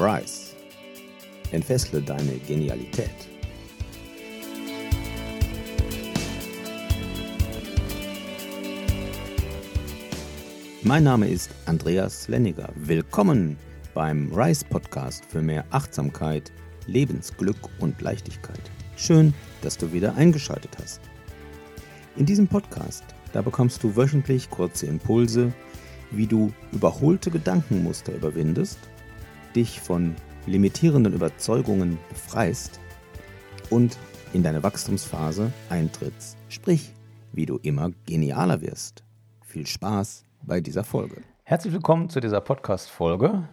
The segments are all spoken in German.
Rise. Entfessle deine Genialität. Mein Name ist Andreas Lenniger. Willkommen beim Rise Podcast für mehr Achtsamkeit, Lebensglück und Leichtigkeit. Schön, dass du wieder eingeschaltet hast. In diesem Podcast, da bekommst du wöchentlich kurze Impulse, wie du überholte Gedankenmuster überwindest, dich von limitierenden Überzeugungen befreist und in deine Wachstumsphase eintrittst, sprich, wie du immer genialer wirst. Viel Spaß bei dieser Folge. Herzlich willkommen zu dieser Podcast-Folge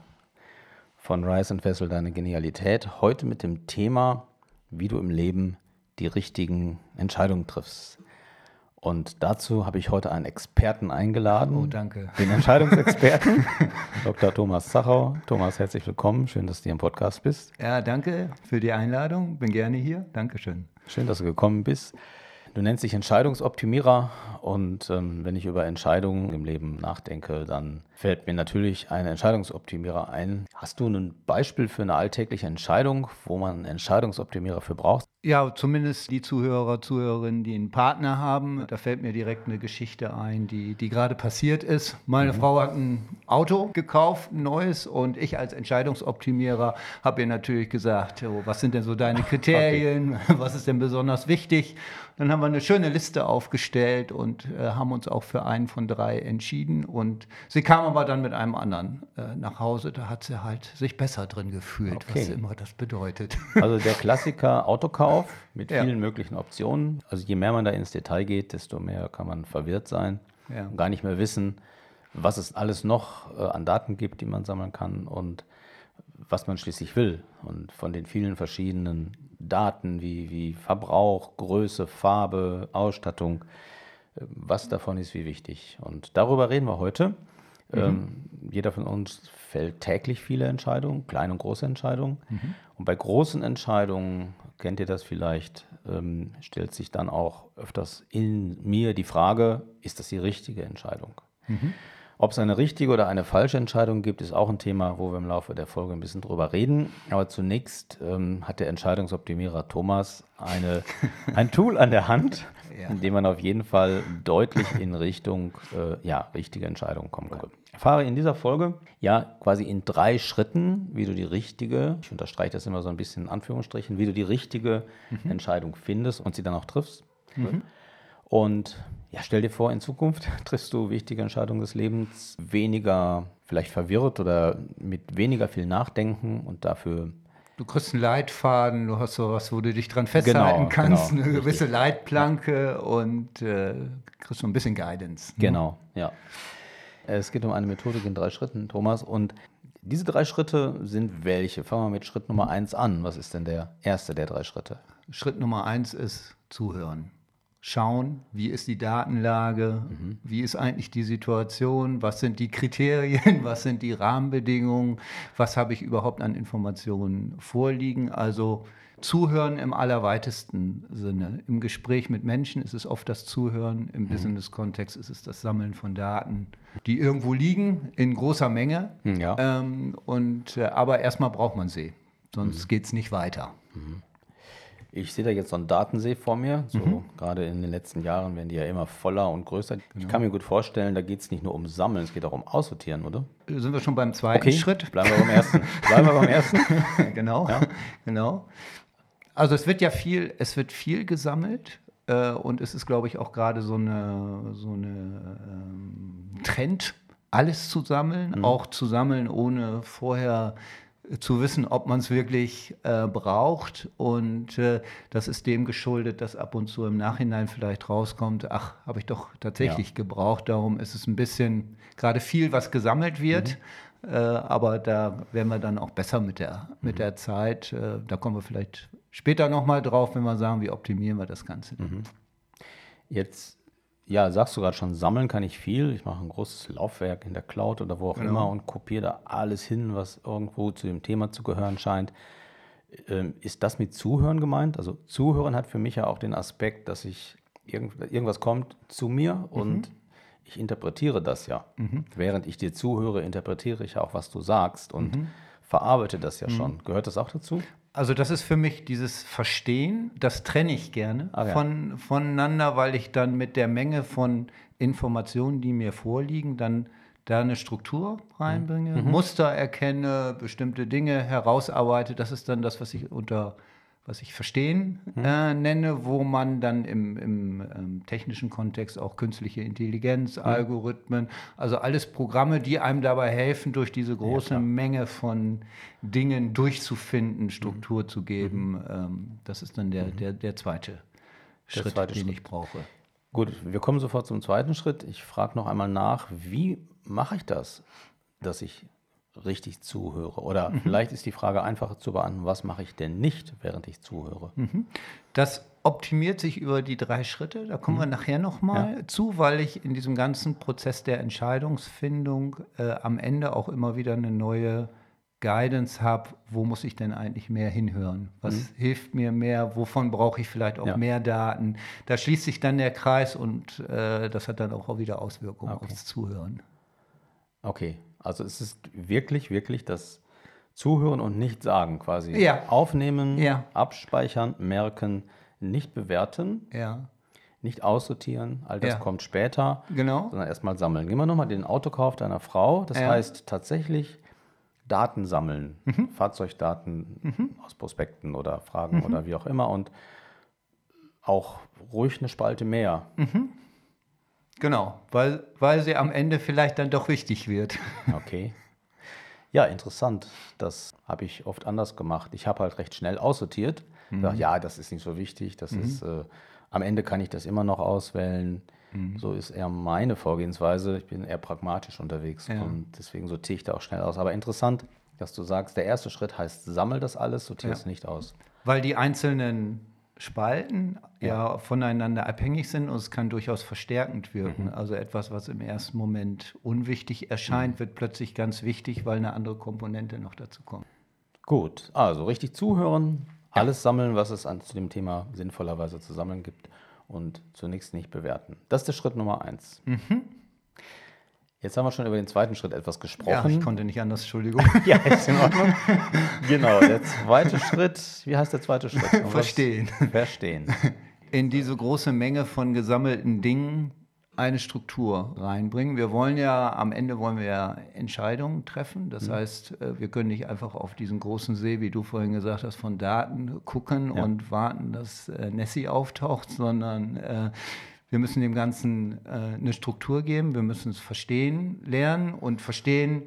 von Rise and Vessel Deine Genialität. Heute mit dem Thema, wie du im Leben die richtigen Entscheidungen triffst. Und dazu habe ich heute einen Experten eingeladen. Oh, danke. Den Entscheidungsexperten, Dr. Thomas Zachau. Thomas, herzlich willkommen. Schön, dass du hier im Podcast bist. Ja, danke für die Einladung. Bin gerne hier. Dankeschön. Schön, dass du gekommen bist. Du nennst dich Entscheidungsoptimierer und ähm, wenn ich über Entscheidungen im Leben nachdenke, dann fällt mir natürlich ein Entscheidungsoptimierer ein. Hast du ein Beispiel für eine alltägliche Entscheidung, wo man einen Entscheidungsoptimierer für braucht? Ja, zumindest die Zuhörer, Zuhörerinnen, die einen Partner haben. Da fällt mir direkt eine Geschichte ein, die, die gerade passiert ist. Meine mhm. Frau hat ein Auto gekauft, ein neues, und ich als Entscheidungsoptimierer habe ihr natürlich gesagt, oh, was sind denn so deine Kriterien, okay. was ist denn besonders wichtig? Dann haben wir eine schöne Liste aufgestellt und äh, haben uns auch für einen von drei entschieden. Und sie kam aber dann mit einem anderen äh, nach Hause. Da hat sie halt sich besser drin gefühlt, okay. was immer das bedeutet. Also der Klassiker Autokauf mit ja. vielen möglichen Optionen. Also je mehr man da ins Detail geht, desto mehr kann man verwirrt sein ja. und gar nicht mehr wissen, was es alles noch äh, an Daten gibt, die man sammeln kann und was man schließlich will. Und von den vielen verschiedenen Daten wie, wie Verbrauch, Größe, Farbe, Ausstattung, äh, was davon ist wie wichtig. Und darüber reden wir heute. Mhm. Ähm, jeder von uns fällt täglich viele Entscheidungen, kleine und große Entscheidungen. Mhm. Und bei großen Entscheidungen, kennt ihr das vielleicht, ähm, stellt sich dann auch öfters in mir die Frage, ist das die richtige Entscheidung? Mhm. Ob es eine richtige oder eine falsche Entscheidung gibt, ist auch ein Thema, wo wir im Laufe der Folge ein bisschen drüber reden. Aber zunächst ähm, hat der Entscheidungsoptimierer Thomas eine, ein Tool an der Hand, ja. in dem man auf jeden Fall deutlich in Richtung äh, ja, richtige Entscheidungen kommen kann. Ich erfahre in dieser Folge ja quasi in drei Schritten, wie du die richtige, ich unterstreiche das immer so ein bisschen in Anführungsstrichen, wie du die richtige mhm. Entscheidung findest und sie dann auch triffst. Mhm. Und ja, stell dir vor, in Zukunft triffst du wichtige Entscheidungen des Lebens weniger vielleicht verwirrt oder mit weniger viel Nachdenken und dafür Du kriegst einen Leitfaden, du hast sowas, wo du dich dran festhalten genau, kannst, genau, eine gewisse richtig. Leitplanke ja. und äh, kriegst so ein bisschen Guidance. Ne? Genau, ja. Es geht um eine Methodik in drei Schritten, Thomas. Und diese drei Schritte sind welche? Fangen wir mit Schritt Nummer eins an. Was ist denn der erste der drei Schritte? Schritt Nummer eins ist Zuhören schauen, wie ist die Datenlage, mhm. wie ist eigentlich die Situation, was sind die Kriterien, was sind die Rahmenbedingungen, was habe ich überhaupt an Informationen vorliegen. Also Zuhören im allerweitesten Sinne. Im Gespräch mit Menschen ist es oft das Zuhören, im mhm. Business-Kontext ist es das Sammeln von Daten, die irgendwo liegen, in großer Menge. Ja. Ähm, und, äh, aber erstmal braucht man sie, sonst mhm. geht es nicht weiter. Mhm. Ich sehe da jetzt so einen Datensee vor mir. So mhm. gerade in den letzten Jahren werden die ja immer voller und größer. Genau. Ich kann mir gut vorstellen, da geht es nicht nur um Sammeln, es geht auch um Aussortieren, oder? Sind wir schon beim zweiten okay. Schritt? Bleiben wir beim ersten. Bleiben wir beim ersten. genau. Ja. genau. Also es wird ja viel, es wird viel gesammelt. Äh, und es ist, glaube ich, auch gerade so eine, so eine ähm, Trend, alles zu sammeln, mhm. auch zu sammeln, ohne vorher zu wissen, ob man es wirklich äh, braucht. Und äh, das ist dem geschuldet, dass ab und zu im Nachhinein vielleicht rauskommt, ach, habe ich doch tatsächlich ja. gebraucht. Darum ist es ein bisschen gerade viel, was gesammelt wird. Mhm. Äh, aber da werden wir dann auch besser mit der, mit mhm. der Zeit. Äh, da kommen wir vielleicht später nochmal drauf, wenn wir sagen, wie optimieren wir das Ganze. Mhm. Jetzt ja, sagst du gerade schon, sammeln kann ich viel. Ich mache ein großes Laufwerk in der Cloud oder wo auch genau. immer und kopiere da alles hin, was irgendwo zu dem Thema zu gehören scheint. Ähm, ist das mit Zuhören gemeint? Also Zuhören hat für mich ja auch den Aspekt, dass ich irgend, irgendwas kommt zu mir mhm. und ich interpretiere das ja. Mhm. Während ich dir zuhöre, interpretiere ich auch, was du sagst und mhm verarbeite das ja mhm. schon. Gehört das auch dazu? Also das ist für mich dieses Verstehen, das trenne ich gerne ah, ja. von, voneinander, weil ich dann mit der Menge von Informationen, die mir vorliegen, dann da eine Struktur reinbringe, mhm. Muster erkenne, bestimmte Dinge herausarbeite. Das ist dann das, was ich unter was ich Verstehen mhm. äh, nenne, wo man dann im, im ähm, technischen Kontext auch künstliche Intelligenz, mhm. Algorithmen, also alles Programme, die einem dabei helfen, durch diese große ja, Menge von Dingen durchzufinden, Struktur mhm. zu geben. Mhm. Ähm, das ist dann der, der, der zweite der Schritt, zweite den Schritt. ich brauche. Gut, wir kommen sofort zum zweiten Schritt. Ich frage noch einmal nach, wie mache ich das, dass ich richtig zuhöre? Oder mhm. vielleicht ist die Frage einfacher zu beantworten, was mache ich denn nicht, während ich zuhöre? Mhm. Das optimiert sich über die drei Schritte. Da kommen mhm. wir nachher nochmal ja. zu, weil ich in diesem ganzen Prozess der Entscheidungsfindung äh, am Ende auch immer wieder eine neue Guidance habe, wo muss ich denn eigentlich mehr hinhören? Was mhm. hilft mir mehr? Wovon brauche ich vielleicht auch ja. mehr Daten? Da schließt sich dann der Kreis und äh, das hat dann auch wieder Auswirkungen okay. aufs Zuhören. Okay, also es ist wirklich, wirklich das Zuhören und nicht sagen quasi. Ja. Aufnehmen, ja. abspeichern, merken, nicht bewerten. Ja. Nicht aussortieren, all das kommt später, genau. sondern erstmal sammeln. Gehen wir nochmal den Autokauf deiner Frau. Das heißt tatsächlich Daten sammeln, mhm. Fahrzeugdaten mhm. aus Prospekten oder Fragen mhm. oder wie auch immer und auch ruhig eine Spalte mehr. Genau, weil, weil sie am Ende vielleicht dann doch wichtig wird. Okay. Ja, interessant. Das habe ich oft anders gemacht. Ich habe halt recht schnell aussortiert. Mhm. Sag, ja, das ist nicht so wichtig. Das mhm. ist, äh, am Ende kann ich das immer noch auswählen. Mhm. So ist eher meine Vorgehensweise. Ich bin eher pragmatisch unterwegs ja. und deswegen sortiere ich da auch schnell aus. Aber interessant, dass du sagst, der erste Schritt heißt, sammel das alles, sortiere ja. es nicht aus. Weil die einzelnen Spalten ja. ja. voneinander abhängig sind und es kann durchaus verstärkend wirken. Mhm. Also etwas, was im ersten Moment unwichtig erscheint, mhm. wird plötzlich ganz wichtig, weil eine andere Komponente noch dazu kommt. Gut, also richtig zuhören, ja. alles sammeln, was es an, zu dem Thema sinnvollerweise zu sammeln gibt und zunächst nicht bewerten. Das ist der Schritt Nummer eins. Mhm. Jetzt haben wir schon über den zweiten Schritt etwas gesprochen. Ja, ich konnte nicht anders, Entschuldigung. ja, ist in Ordnung. genau, der zweite Schritt, wie heißt der zweite Schritt? Verstehen. Verstehen. In diese große Menge von gesammelten Dingen eine Struktur reinbringen. Wir wollen ja, am Ende wollen wir ja Entscheidungen treffen. Das mhm. heißt, äh, wir können nicht einfach auf diesen großen See, wie du vorhin gesagt hast, von Daten gucken ja. und warten, dass äh, Nessie auftaucht, sondern äh, wir müssen dem Ganzen äh, eine Struktur geben, wir müssen es verstehen, lernen und verstehen.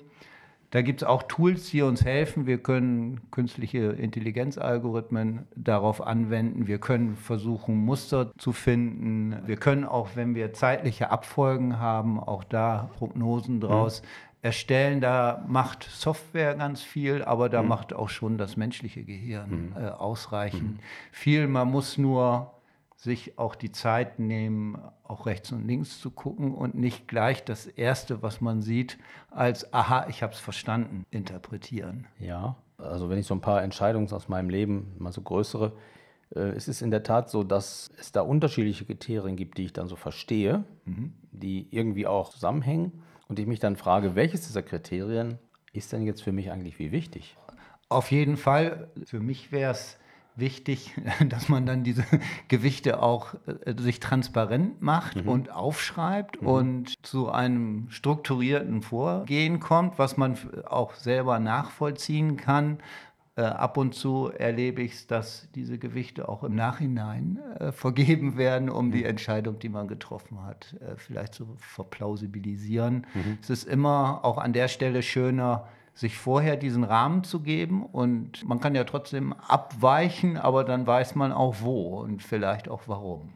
Da gibt es auch Tools, die uns helfen. Wir können künstliche Intelligenzalgorithmen darauf anwenden. Wir können versuchen, Muster zu finden. Wir können auch, wenn wir zeitliche Abfolgen haben, auch da Prognosen mhm. draus mhm. erstellen. Da macht Software ganz viel, aber da mhm. macht auch schon das menschliche Gehirn mhm. äh, ausreichend mhm. viel. Man muss nur sich auch die Zeit nehmen, auch rechts und links zu gucken und nicht gleich das Erste, was man sieht, als Aha, ich habe es verstanden, interpretieren. Ja, also wenn ich so ein paar Entscheidungen aus meinem Leben, mal so größere, äh, es ist in der Tat so, dass es da unterschiedliche Kriterien gibt, die ich dann so verstehe, mhm. die irgendwie auch zusammenhängen und ich mich dann frage, welches dieser Kriterien ist denn jetzt für mich eigentlich wie wichtig? Auf jeden Fall, für mich wäre es wichtig, dass man dann diese Gewichte auch äh, sich transparent macht mhm. und aufschreibt mhm. und zu einem strukturierten Vorgehen kommt, was man auch selber nachvollziehen kann. Äh, ab und zu erlebe ich es, dass diese Gewichte auch im Nachhinein äh, vergeben werden, um mhm. die Entscheidung, die man getroffen hat, äh, vielleicht zu verplausibilisieren. Mhm. Es ist immer auch an der Stelle schöner, sich vorher diesen Rahmen zu geben. Und man kann ja trotzdem abweichen, aber dann weiß man auch wo und vielleicht auch warum.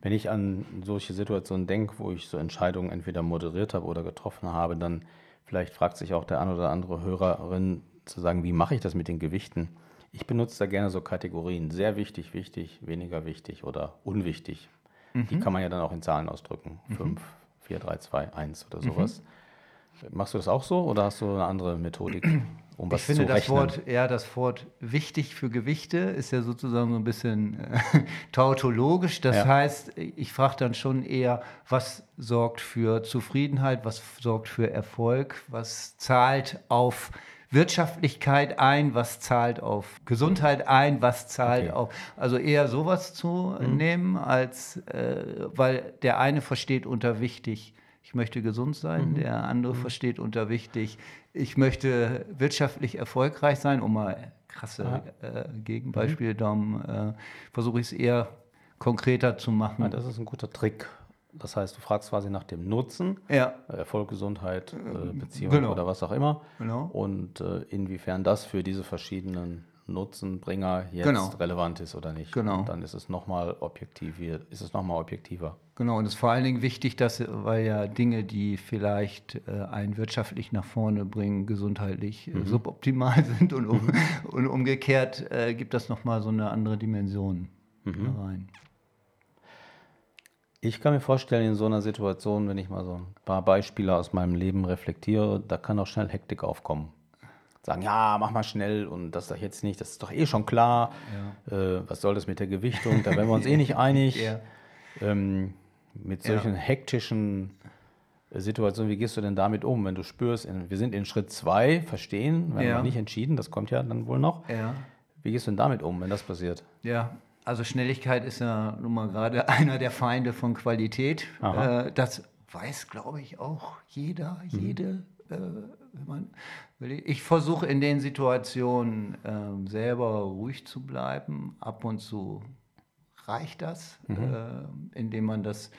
Wenn ich an solche Situationen denke, wo ich so Entscheidungen entweder moderiert habe oder getroffen habe, dann vielleicht fragt sich auch der ein oder andere Hörerin zu sagen, wie mache ich das mit den Gewichten? Ich benutze da gerne so Kategorien, sehr wichtig, wichtig, weniger wichtig oder unwichtig. Mhm. Die kann man ja dann auch in Zahlen ausdrücken. 5, 4, 3, 2, 1 oder sowas. Mhm. Machst du das auch so oder hast du eine andere Methodik? Um was ich finde zu das Wort, ja, das Wort wichtig für Gewichte ist ja sozusagen so ein bisschen äh, tautologisch. Das ja. heißt, ich frage dann schon eher, was sorgt für Zufriedenheit, was sorgt für Erfolg, was zahlt auf Wirtschaftlichkeit ein, was zahlt auf Gesundheit ein, was zahlt okay. auf. Also eher sowas zu mhm. nehmen, als äh, weil der eine versteht unter wichtig, ich möchte gesund sein, mhm. der andere mhm. versteht unter wichtig, ich möchte wirtschaftlich erfolgreich sein, um mal krasse äh, Gegenbeispiele, mhm. darum äh, versuche ich es eher konkreter zu machen. Ja, das ist ein guter Trick. Das heißt, du fragst quasi nach dem Nutzen, ja. Erfolg, Gesundheit, äh, Beziehung genau. oder was auch immer. Genau. Und äh, inwiefern das für diese verschiedenen Nutzenbringer jetzt genau. relevant ist oder nicht. Genau. Und dann ist es nochmal objektiv, ist es nochmal objektiver. Genau, und es ist vor allen Dingen wichtig, dass, weil ja Dinge, die vielleicht äh, einen wirtschaftlich nach vorne bringen, gesundheitlich äh, mhm. suboptimal sind und, um, und umgekehrt äh, gibt das nochmal so eine andere Dimension mhm. rein. Ich kann mir vorstellen, in so einer Situation, wenn ich mal so ein paar Beispiele aus meinem Leben reflektiere, da kann auch schnell Hektik aufkommen. Sagen, ja, mach mal schnell und das doch jetzt nicht, das ist doch eh schon klar. Ja. Äh, was soll das mit der Gewichtung? Da wären wir uns eh nicht einig. Ja. Ähm, mit solchen ja. hektischen äh, Situationen, wie gehst du denn damit um, wenn du spürst, in, wir sind in Schritt zwei, verstehen, wir haben noch nicht entschieden, das kommt ja dann wohl noch. Wie gehst du denn damit um, wenn das passiert? Ja, also Schnelligkeit ist ja nun mal gerade einer der Feinde von Qualität. Äh, das weiß, glaube ich, auch jeder, mhm. jede. Mhm. Äh, ich versuche in den Situationen äh, selber ruhig zu bleiben. Ab und zu reicht das, mhm. Äh, indem man das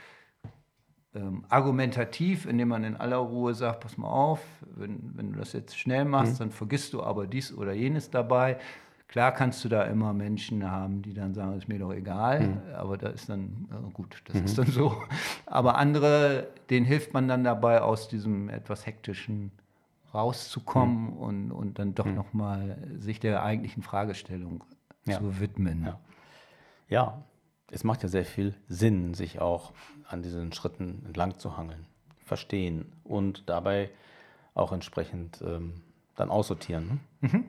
ähm, argumentativ, indem man in aller Ruhe sagt, pass mal auf, wenn, wenn du das jetzt schnell machst, mhm. dann vergisst du aber dies oder jenes dabei. Klar kannst du da immer Menschen haben, die dann sagen, ist mir doch egal, mhm. aber da ist dann, gut, das mhm. ist dann so. Aber andere, denen hilft man dann dabei, aus diesem etwas hektischen rauszukommen mhm. und, und dann doch mhm. nochmal sich der eigentlichen Fragestellung ja. zu widmen. Ja. ja, es macht ja sehr viel Sinn, sich auch an diesen Schritten entlang zu hangeln, verstehen und dabei auch entsprechend ähm, dann aussortieren. Ne? Mhm.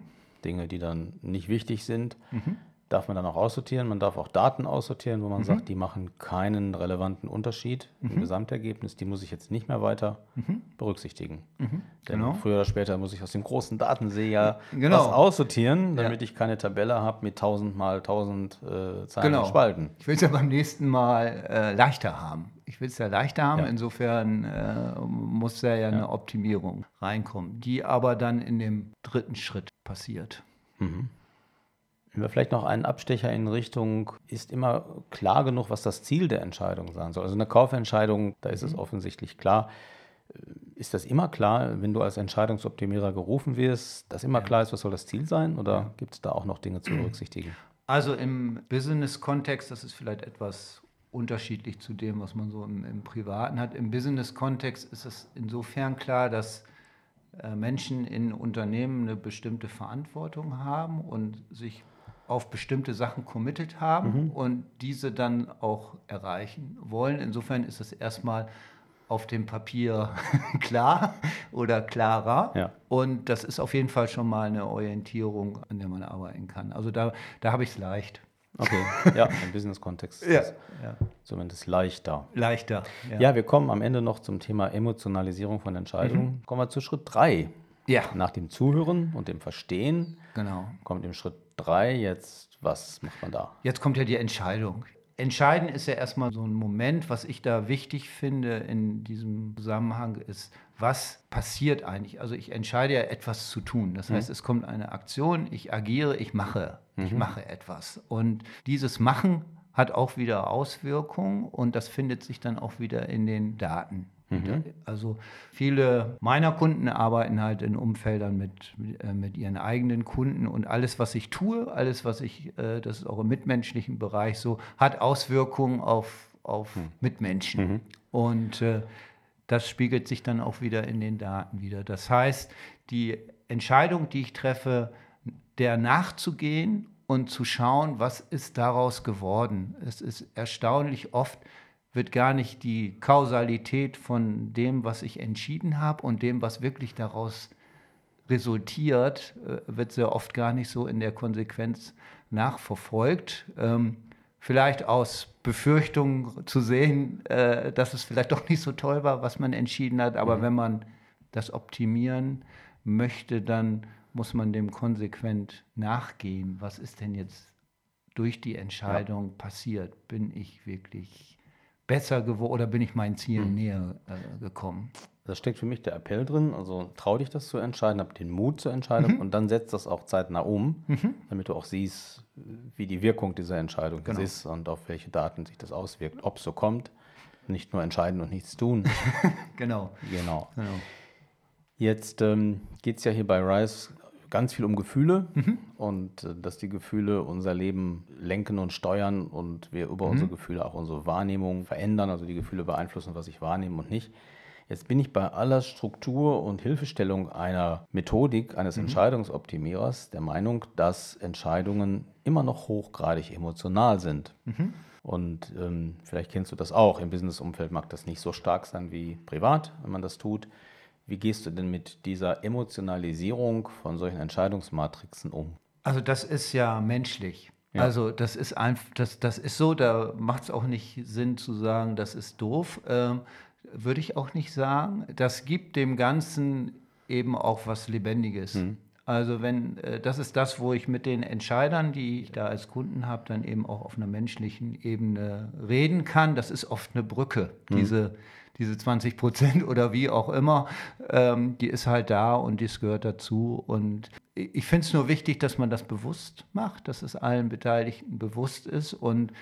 Dinge, die dann nicht wichtig sind, mhm. darf man dann auch aussortieren. Man darf auch Daten aussortieren, wo man mhm. sagt, die machen keinen relevanten Unterschied mhm. im Gesamtergebnis. Die muss ich jetzt nicht mehr weiter mhm. berücksichtigen. Mhm. Denn genau. früher oder später muss ich aus dem großen Datensee ja genau. was aussortieren, damit ja. ich keine Tabelle habe mit 1000 mal 1000 äh, Zahlen genau. und Spalten. Ich will es ja beim nächsten Mal äh, leichter haben ich will es ja leichter haben. Ja. Insofern äh, muss da ja, ja, eine Optimierung reinkommen, die aber dann in dem dritten Schritt passiert. Mhm. Wenn wir vielleicht noch einen Abstecher in Richtung, ist immer klar genug, was das Ziel der Entscheidung sein soll. Also eine Kaufentscheidung, da ist mhm. es offensichtlich klar. Äh, ist das immer klar, wenn du als Entscheidungsoptimierer gerufen wirst, dass immer ja. klar ist, was soll das Ziel sein? Oder gibt es da auch noch Dinge zu berücksichtigen? Also im Business-Kontext, das ist vielleicht etwas unterschiedlich zu dem, was man so im, im Privaten hat. Im Business-Kontext ist es insofern klar, dass Menschen in Unternehmen eine bestimmte Verantwortung haben und sich auf bestimmte Sachen committed haben mhm. und diese dann auch erreichen wollen. Insofern ist es erstmal auf dem Papier klar oder klarer. Ja. Und das ist auf jeden Fall schon mal eine Orientierung, an der man arbeiten kann. Also da, da habe ich es leicht. Okay, ja, im Business-Kontext ist ja, ja. zumindest leichter. Leichter. Ja. ja. wir kommen am Ende noch zum Thema Emotionalisierung von Entscheidungen. Mhm. Kommen wir zu Schritt 3. Ja. Nach dem Zuhören und dem Verstehen genau. kommt im Schritt 3 jetzt, was macht man da? Jetzt kommt ja die Entscheidung. Entscheidend ist ja erstmal so ein Moment, was ich da wichtig finde in diesem Zusammenhang, ist, was passiert eigentlich? Also ich entscheide ja etwas zu tun. Das heißt, mhm. es kommt eine Aktion, ich agiere, ich mache, mhm. ich mache etwas. Und dieses Machen hat auch wieder Auswirkungen und das findet sich dann auch wieder in den Daten. Mhm. Also viele meiner Kunden arbeiten halt in Umfeldern mit, äh, mit ihren eigenen Kunden und alles, was ich tue, alles, was ich, äh, das ist auch im mitmenschlichen Bereich so, hat Auswirkungen auf, auf mhm. Mitmenschen. Mhm. Und äh, das spiegelt sich dann auch wieder in den Daten wieder. Das heißt, die Entscheidung, die ich treffe, der nachzugehen und zu schauen, was ist daraus geworden. Es ist erstaunlich oft, wird gar nicht die Kausalität von dem, was ich entschieden habe und dem, was wirklich daraus resultiert, äh, wird sehr oft gar nicht so in der Konsequenz nachverfolgt. Vielleicht aus Befürchtung zu sehen, äh, dass es vielleicht doch nicht so toll war, was man entschieden hat. Aber mhm. wenn man das optimieren möchte, dann muss man dem konsequent nachgehen. Was ist denn jetzt durch die Entscheidung ja. passiert? Bin ich wirklich besser geworden oder bin ich meinen Zielen mhm. näher äh, gekommen? Da steckt für mich der Appell drin, also trau dich das zu entscheiden, hab den Mut zur Entscheidung mhm. und dann setzt das auch zeitnah um, mhm. damit du auch siehst, wie die Wirkung dieser Entscheidung genau. ist und auf welche Daten sich das auswirkt, ob es so kommt. Nicht nur entscheiden und nichts tun. genau. genau. genau. Jetzt ähm, geht es ja hier bei Rise ganz viel um Gefühle mhm. und äh, dass die Gefühle unser Leben lenken und steuern und wir über mhm. unsere Gefühle auch unsere Wahrnehmung verändern, also die Gefühle beeinflussen, was ich wahrnehme und nicht. Jetzt bin ich bei aller Struktur und Hilfestellung einer Methodik eines mhm. Entscheidungsoptimierers der Meinung, dass Entscheidungen immer noch hochgradig emotional sind. Mhm. Und ähm, vielleicht kennst du das auch. Im Businessumfeld mag das nicht so stark sein wie privat, wenn man das tut. Wie gehst du denn mit dieser Emotionalisierung von solchen Entscheidungsmatrixen um? Also das ist ja menschlich. Ja. Also das ist einfach, das, das ist so, da macht es auch nicht Sinn zu sagen, das ist doof. Ähm, würde ich auch nicht sagen. Das gibt dem Ganzen eben auch was Lebendiges. Mhm. Also wenn, äh, das ist das, wo ich mit den Entscheidern, die ich da als Kunden habe, dann eben auch auf einer menschlichen Ebene reden kann. Das ist oft eine Brücke, mhm. diese diese 20 Prozent oder wie auch immer, ähm, die ist halt da und das gehört dazu. Und ich finde es nur wichtig, dass man das bewusst macht, dass es allen Beteiligten bewusst ist. Und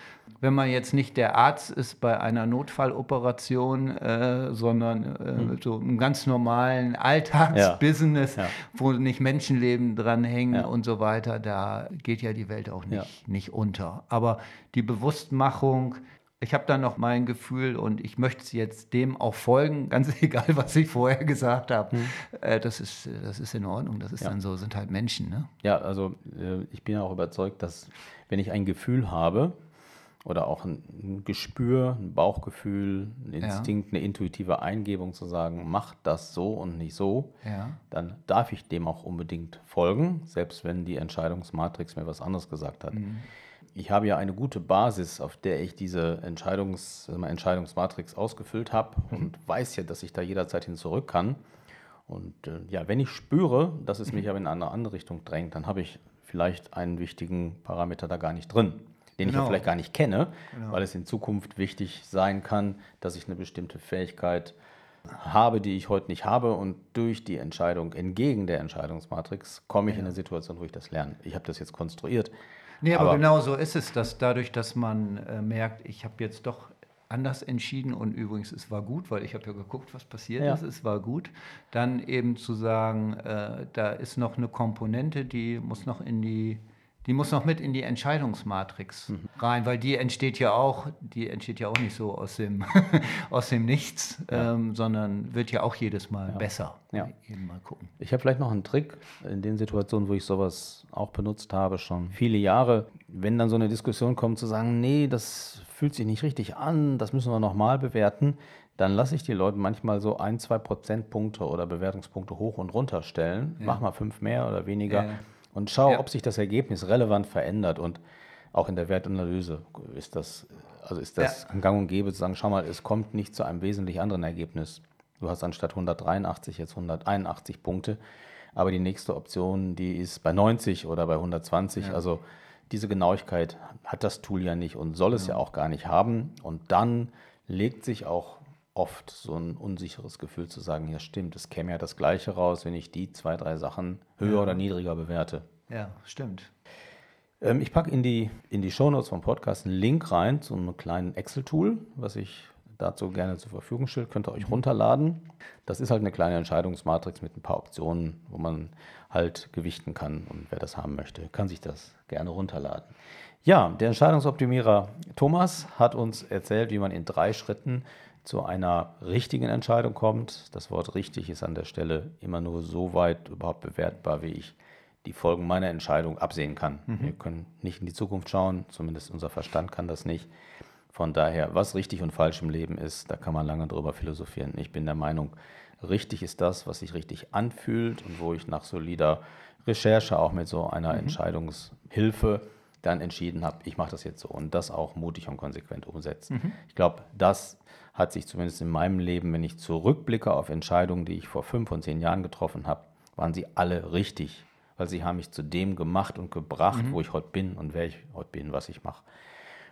wenn man jetzt nicht der Arzt ist bei einer Notfalloperation, äh, sondern äh, mhm. so im ganz normalen Alltagsbusiness, ja. ja. wo nicht Menschenleben dranhängen ja. und so weiter, da geht ja die Welt auch nicht, nicht unter. Aber die Bewusstmachung, ich habe da noch mein Gefühl und ich möchte jetzt dem auch folgen, ganz egal, was ich vorher gesagt habe. Hm. Äh, das, ist, das ist in Ordnung, das ist ja. dann so, sind halt Menschen. Ne? Ja, also äh, ich bin auch überzeugt, dass wenn ich ein Gefühl habe oder auch ein Gespür, ein Bauchgefühl, ein Instinkt, ja. eine intuitive Eingebung zu sagen, mach das so und nicht so, ja. dann darf ich dem auch unbedingt folgen, selbst wenn die Entscheidungsmatrix mir was anderes gesagt hat. Mhm ich habe ja eine gute Basis, auf der ich diese Entscheidungs, Entscheidungsmatrix ausgefüllt habe mhm. und weiß ja, dass ich da jederzeit hin zurück kann. Und äh, ja, wenn ich spüre, dass es mich mhm. aber in eine andere Richtung drängt, dann habe ich vielleicht einen wichtigen Parameter da gar nicht drin, den genau. ich vielleicht gar nicht kenne, genau. weil es in Zukunft wichtig sein kann, dass ich eine bestimmte Fähigkeit habe, die ich heute nicht habe und durch die Entscheidung entgegen der Entscheidungsmatrix komme ich ja. in eine Situation, wo ich das lerne. Ich habe das jetzt konstruiert Nee, aber, aber genau so ist es, dass dadurch, dass man äh, merkt, ich habe jetzt doch anders entschieden und übrigens, es war gut, weil ich habe ja geguckt, was passiert ja. ist, es war gut, dann eben zu sagen, äh, da ist noch eine Komponente, die muss noch in die die muss noch mit in die Entscheidungsmatrix mhm. rein, weil die entsteht ja auch, die entsteht ja auch nicht so aus dem, aus dem Nichts, ja. ähm, sondern wird ja auch jedes Mal ja. besser. Ja. Mal gucken. Ich habe vielleicht noch einen Trick in den Situationen, wo ich sowas auch benutzt habe, schon viele Jahre, wenn dann so eine Diskussion kommt, zu sagen, nee, das fühlt sich nicht richtig an, das müssen wir nochmal bewerten, dann lasse ich die Leute manchmal so ein, zwei Prozentpunkte oder Bewertungspunkte hoch und runter stellen. Mach mal fünf mehr oder weniger und schau, ja. ob sich das Ergebnis relevant verändert. Und auch in der Wertanalyse ist das, also ist das ja. gang und gäbe zu sagen, schau mal, es kommt nicht zu einem wesentlich anderen Ergebnis. Du hast anstatt 183 jetzt 181 Punkte, aber die nächste Option, die ist bei 90 oder bei 120. Ja. Also diese Genauigkeit hat das Tool ja nicht und soll es ja, ja auch gar nicht haben. Und dann legt sich auch oft so ein unsicheres Gefühl zu sagen, ja stimmt, es käme ja das gleiche raus, wenn ich die zwei, drei Sachen höher ja. oder niedriger bewerte. Ja, stimmt. Ähm, ich packe in die, in die Shownotes vom Podcast einen Link rein zu einem kleinen Excel-Tool, was ich dazu gerne zur Verfügung stelle. Könnt ihr euch runterladen. Das ist halt eine kleine Entscheidungsmatrix mit ein paar Optionen, wo man halt gewichten kann. Und wer das haben möchte, kann sich das gerne runterladen. Ja, der Entscheidungsoptimierer Thomas hat uns erzählt, wie man in drei Schritten zu einer richtigen Entscheidung kommt. Das Wort richtig ist an der Stelle immer nur so weit überhaupt bewertbar, wie ich die Folgen meiner Entscheidung absehen kann. Mhm. Wir können nicht in die Zukunft schauen, zumindest unser Verstand kann das nicht. Von daher, was richtig und falsch im Leben ist, da kann man lange drüber philosophieren. Ich bin der Meinung, richtig ist das, was sich richtig anfühlt und wo ich nach solider Recherche auch mit so einer mhm. Entscheidungshilfe dann entschieden habe, ich mache das jetzt so und das auch mutig und konsequent umsetzen. Mhm. Ich glaube, das hat sich zumindest in meinem Leben, wenn ich zurückblicke auf Entscheidungen, die ich vor fünf und zehn Jahren getroffen habe, waren sie alle richtig. weil sie haben mich zu dem gemacht und gebracht, mhm. wo ich heute bin und wer ich heute bin, was ich mache.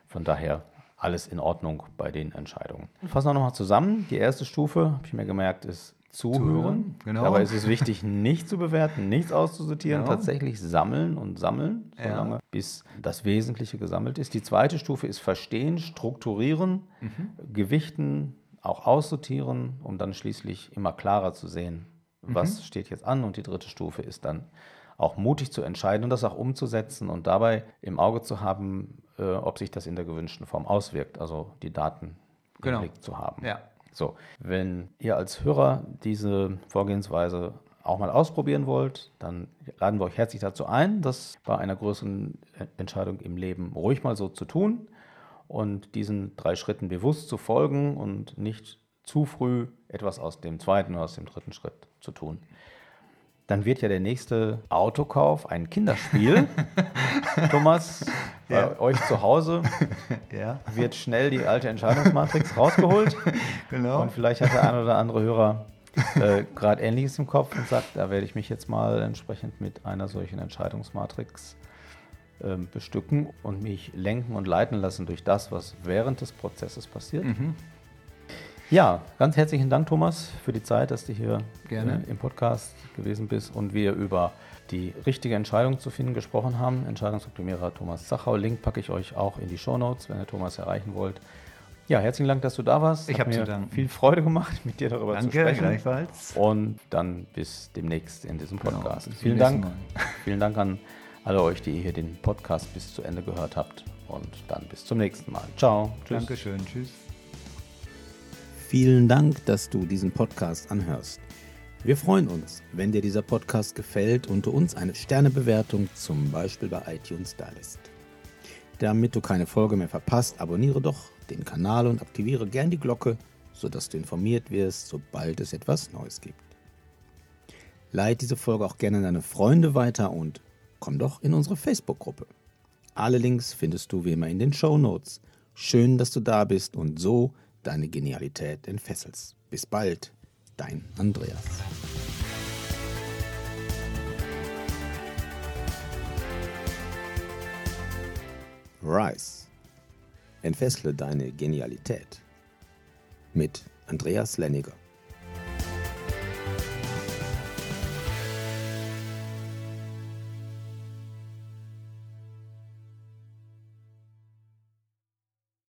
Von daher alles in Ordnung bei den Entscheidungen. Fassen wir nochmal zusammen. Die erste Stufe, habe ich mir gemerkt, ist Zuhören. Genau. Dabei ist es wichtig, nicht zu bewerten, nichts auszusortieren, genau. tatsächlich sammeln und sammeln, solange ja. bis das Wesentliche gesammelt ist. Die zweite Stufe ist Verstehen, Strukturieren, mhm. Gewichten, auch aussortieren, um dann schließlich immer klarer zu sehen, was mhm. steht jetzt an. Und die dritte Stufe ist dann auch mutig zu entscheiden und das auch umzusetzen und dabei im Auge zu haben, äh, ob sich das in der gewünschten Form auswirkt, also die Daten genau. im Blick zu haben. Ja. So, wenn ihr als Hörer diese Vorgehensweise auch mal ausprobieren wollt, dann laden wir euch herzlich dazu ein, das bei einer größeren Entscheidung im Leben ruhig mal so zu tun und diesen drei Schritten bewusst zu folgen und nicht zu früh etwas aus dem zweiten oder aus dem dritten Schritt zu tun dann wird ja der nächste Autokauf ein Kinderspiel. Thomas, ja. bei euch zu Hause ja. wird schnell die alte Entscheidungsmatrix rausgeholt. Genau. Und vielleicht hat der ein oder andere Hörer äh, gerade Ähnliches im Kopf und sagt, da werde ich mich jetzt mal entsprechend mit einer solchen Entscheidungsmatrix äh, bestücken und mich lenken und leiten lassen durch das, was während des Prozesses passiert. Mhm. Ja, ganz herzlichen Dank, Thomas, für die Zeit, dass du hier Gerne. Äh, im Podcast gewesen bist und wir über die richtige Entscheidung zu finden gesprochen haben. Entscheidungsoptimierer Thomas Zachau. Link packe ich euch auch in die Show Notes, wenn ihr Thomas erreichen wollt. Ja, herzlichen Dank, dass du da warst. Ich habe mir viel Freude gemacht, mit dir darüber Danke, zu sprechen. gleichfalls. Und dann bis demnächst in diesem genau, Podcast. Genau, vielen Dank. Vielen Dank an alle euch, die hier den Podcast bis zu Ende gehört habt. Und dann bis zum nächsten Mal. Ciao. Tschüss. Dankeschön. Tschüss. Vielen Dank, dass du diesen Podcast anhörst. Wir freuen uns, wenn dir dieser Podcast gefällt und du uns eine Sternebewertung zum Beispiel bei iTunes da lässt. Damit du keine Folge mehr verpasst, abonniere doch den Kanal und aktiviere gern die Glocke, sodass du informiert wirst, sobald es etwas Neues gibt. Leite diese Folge auch gerne an deine Freunde weiter und komm doch in unsere Facebook-Gruppe. Alle Links findest du wie immer in den Show Notes. Schön, dass du da bist und so deine Genialität entfesselst. Bis bald, dein Andreas. Rise. Entfessle deine Genialität. Mit Andreas Lenniger.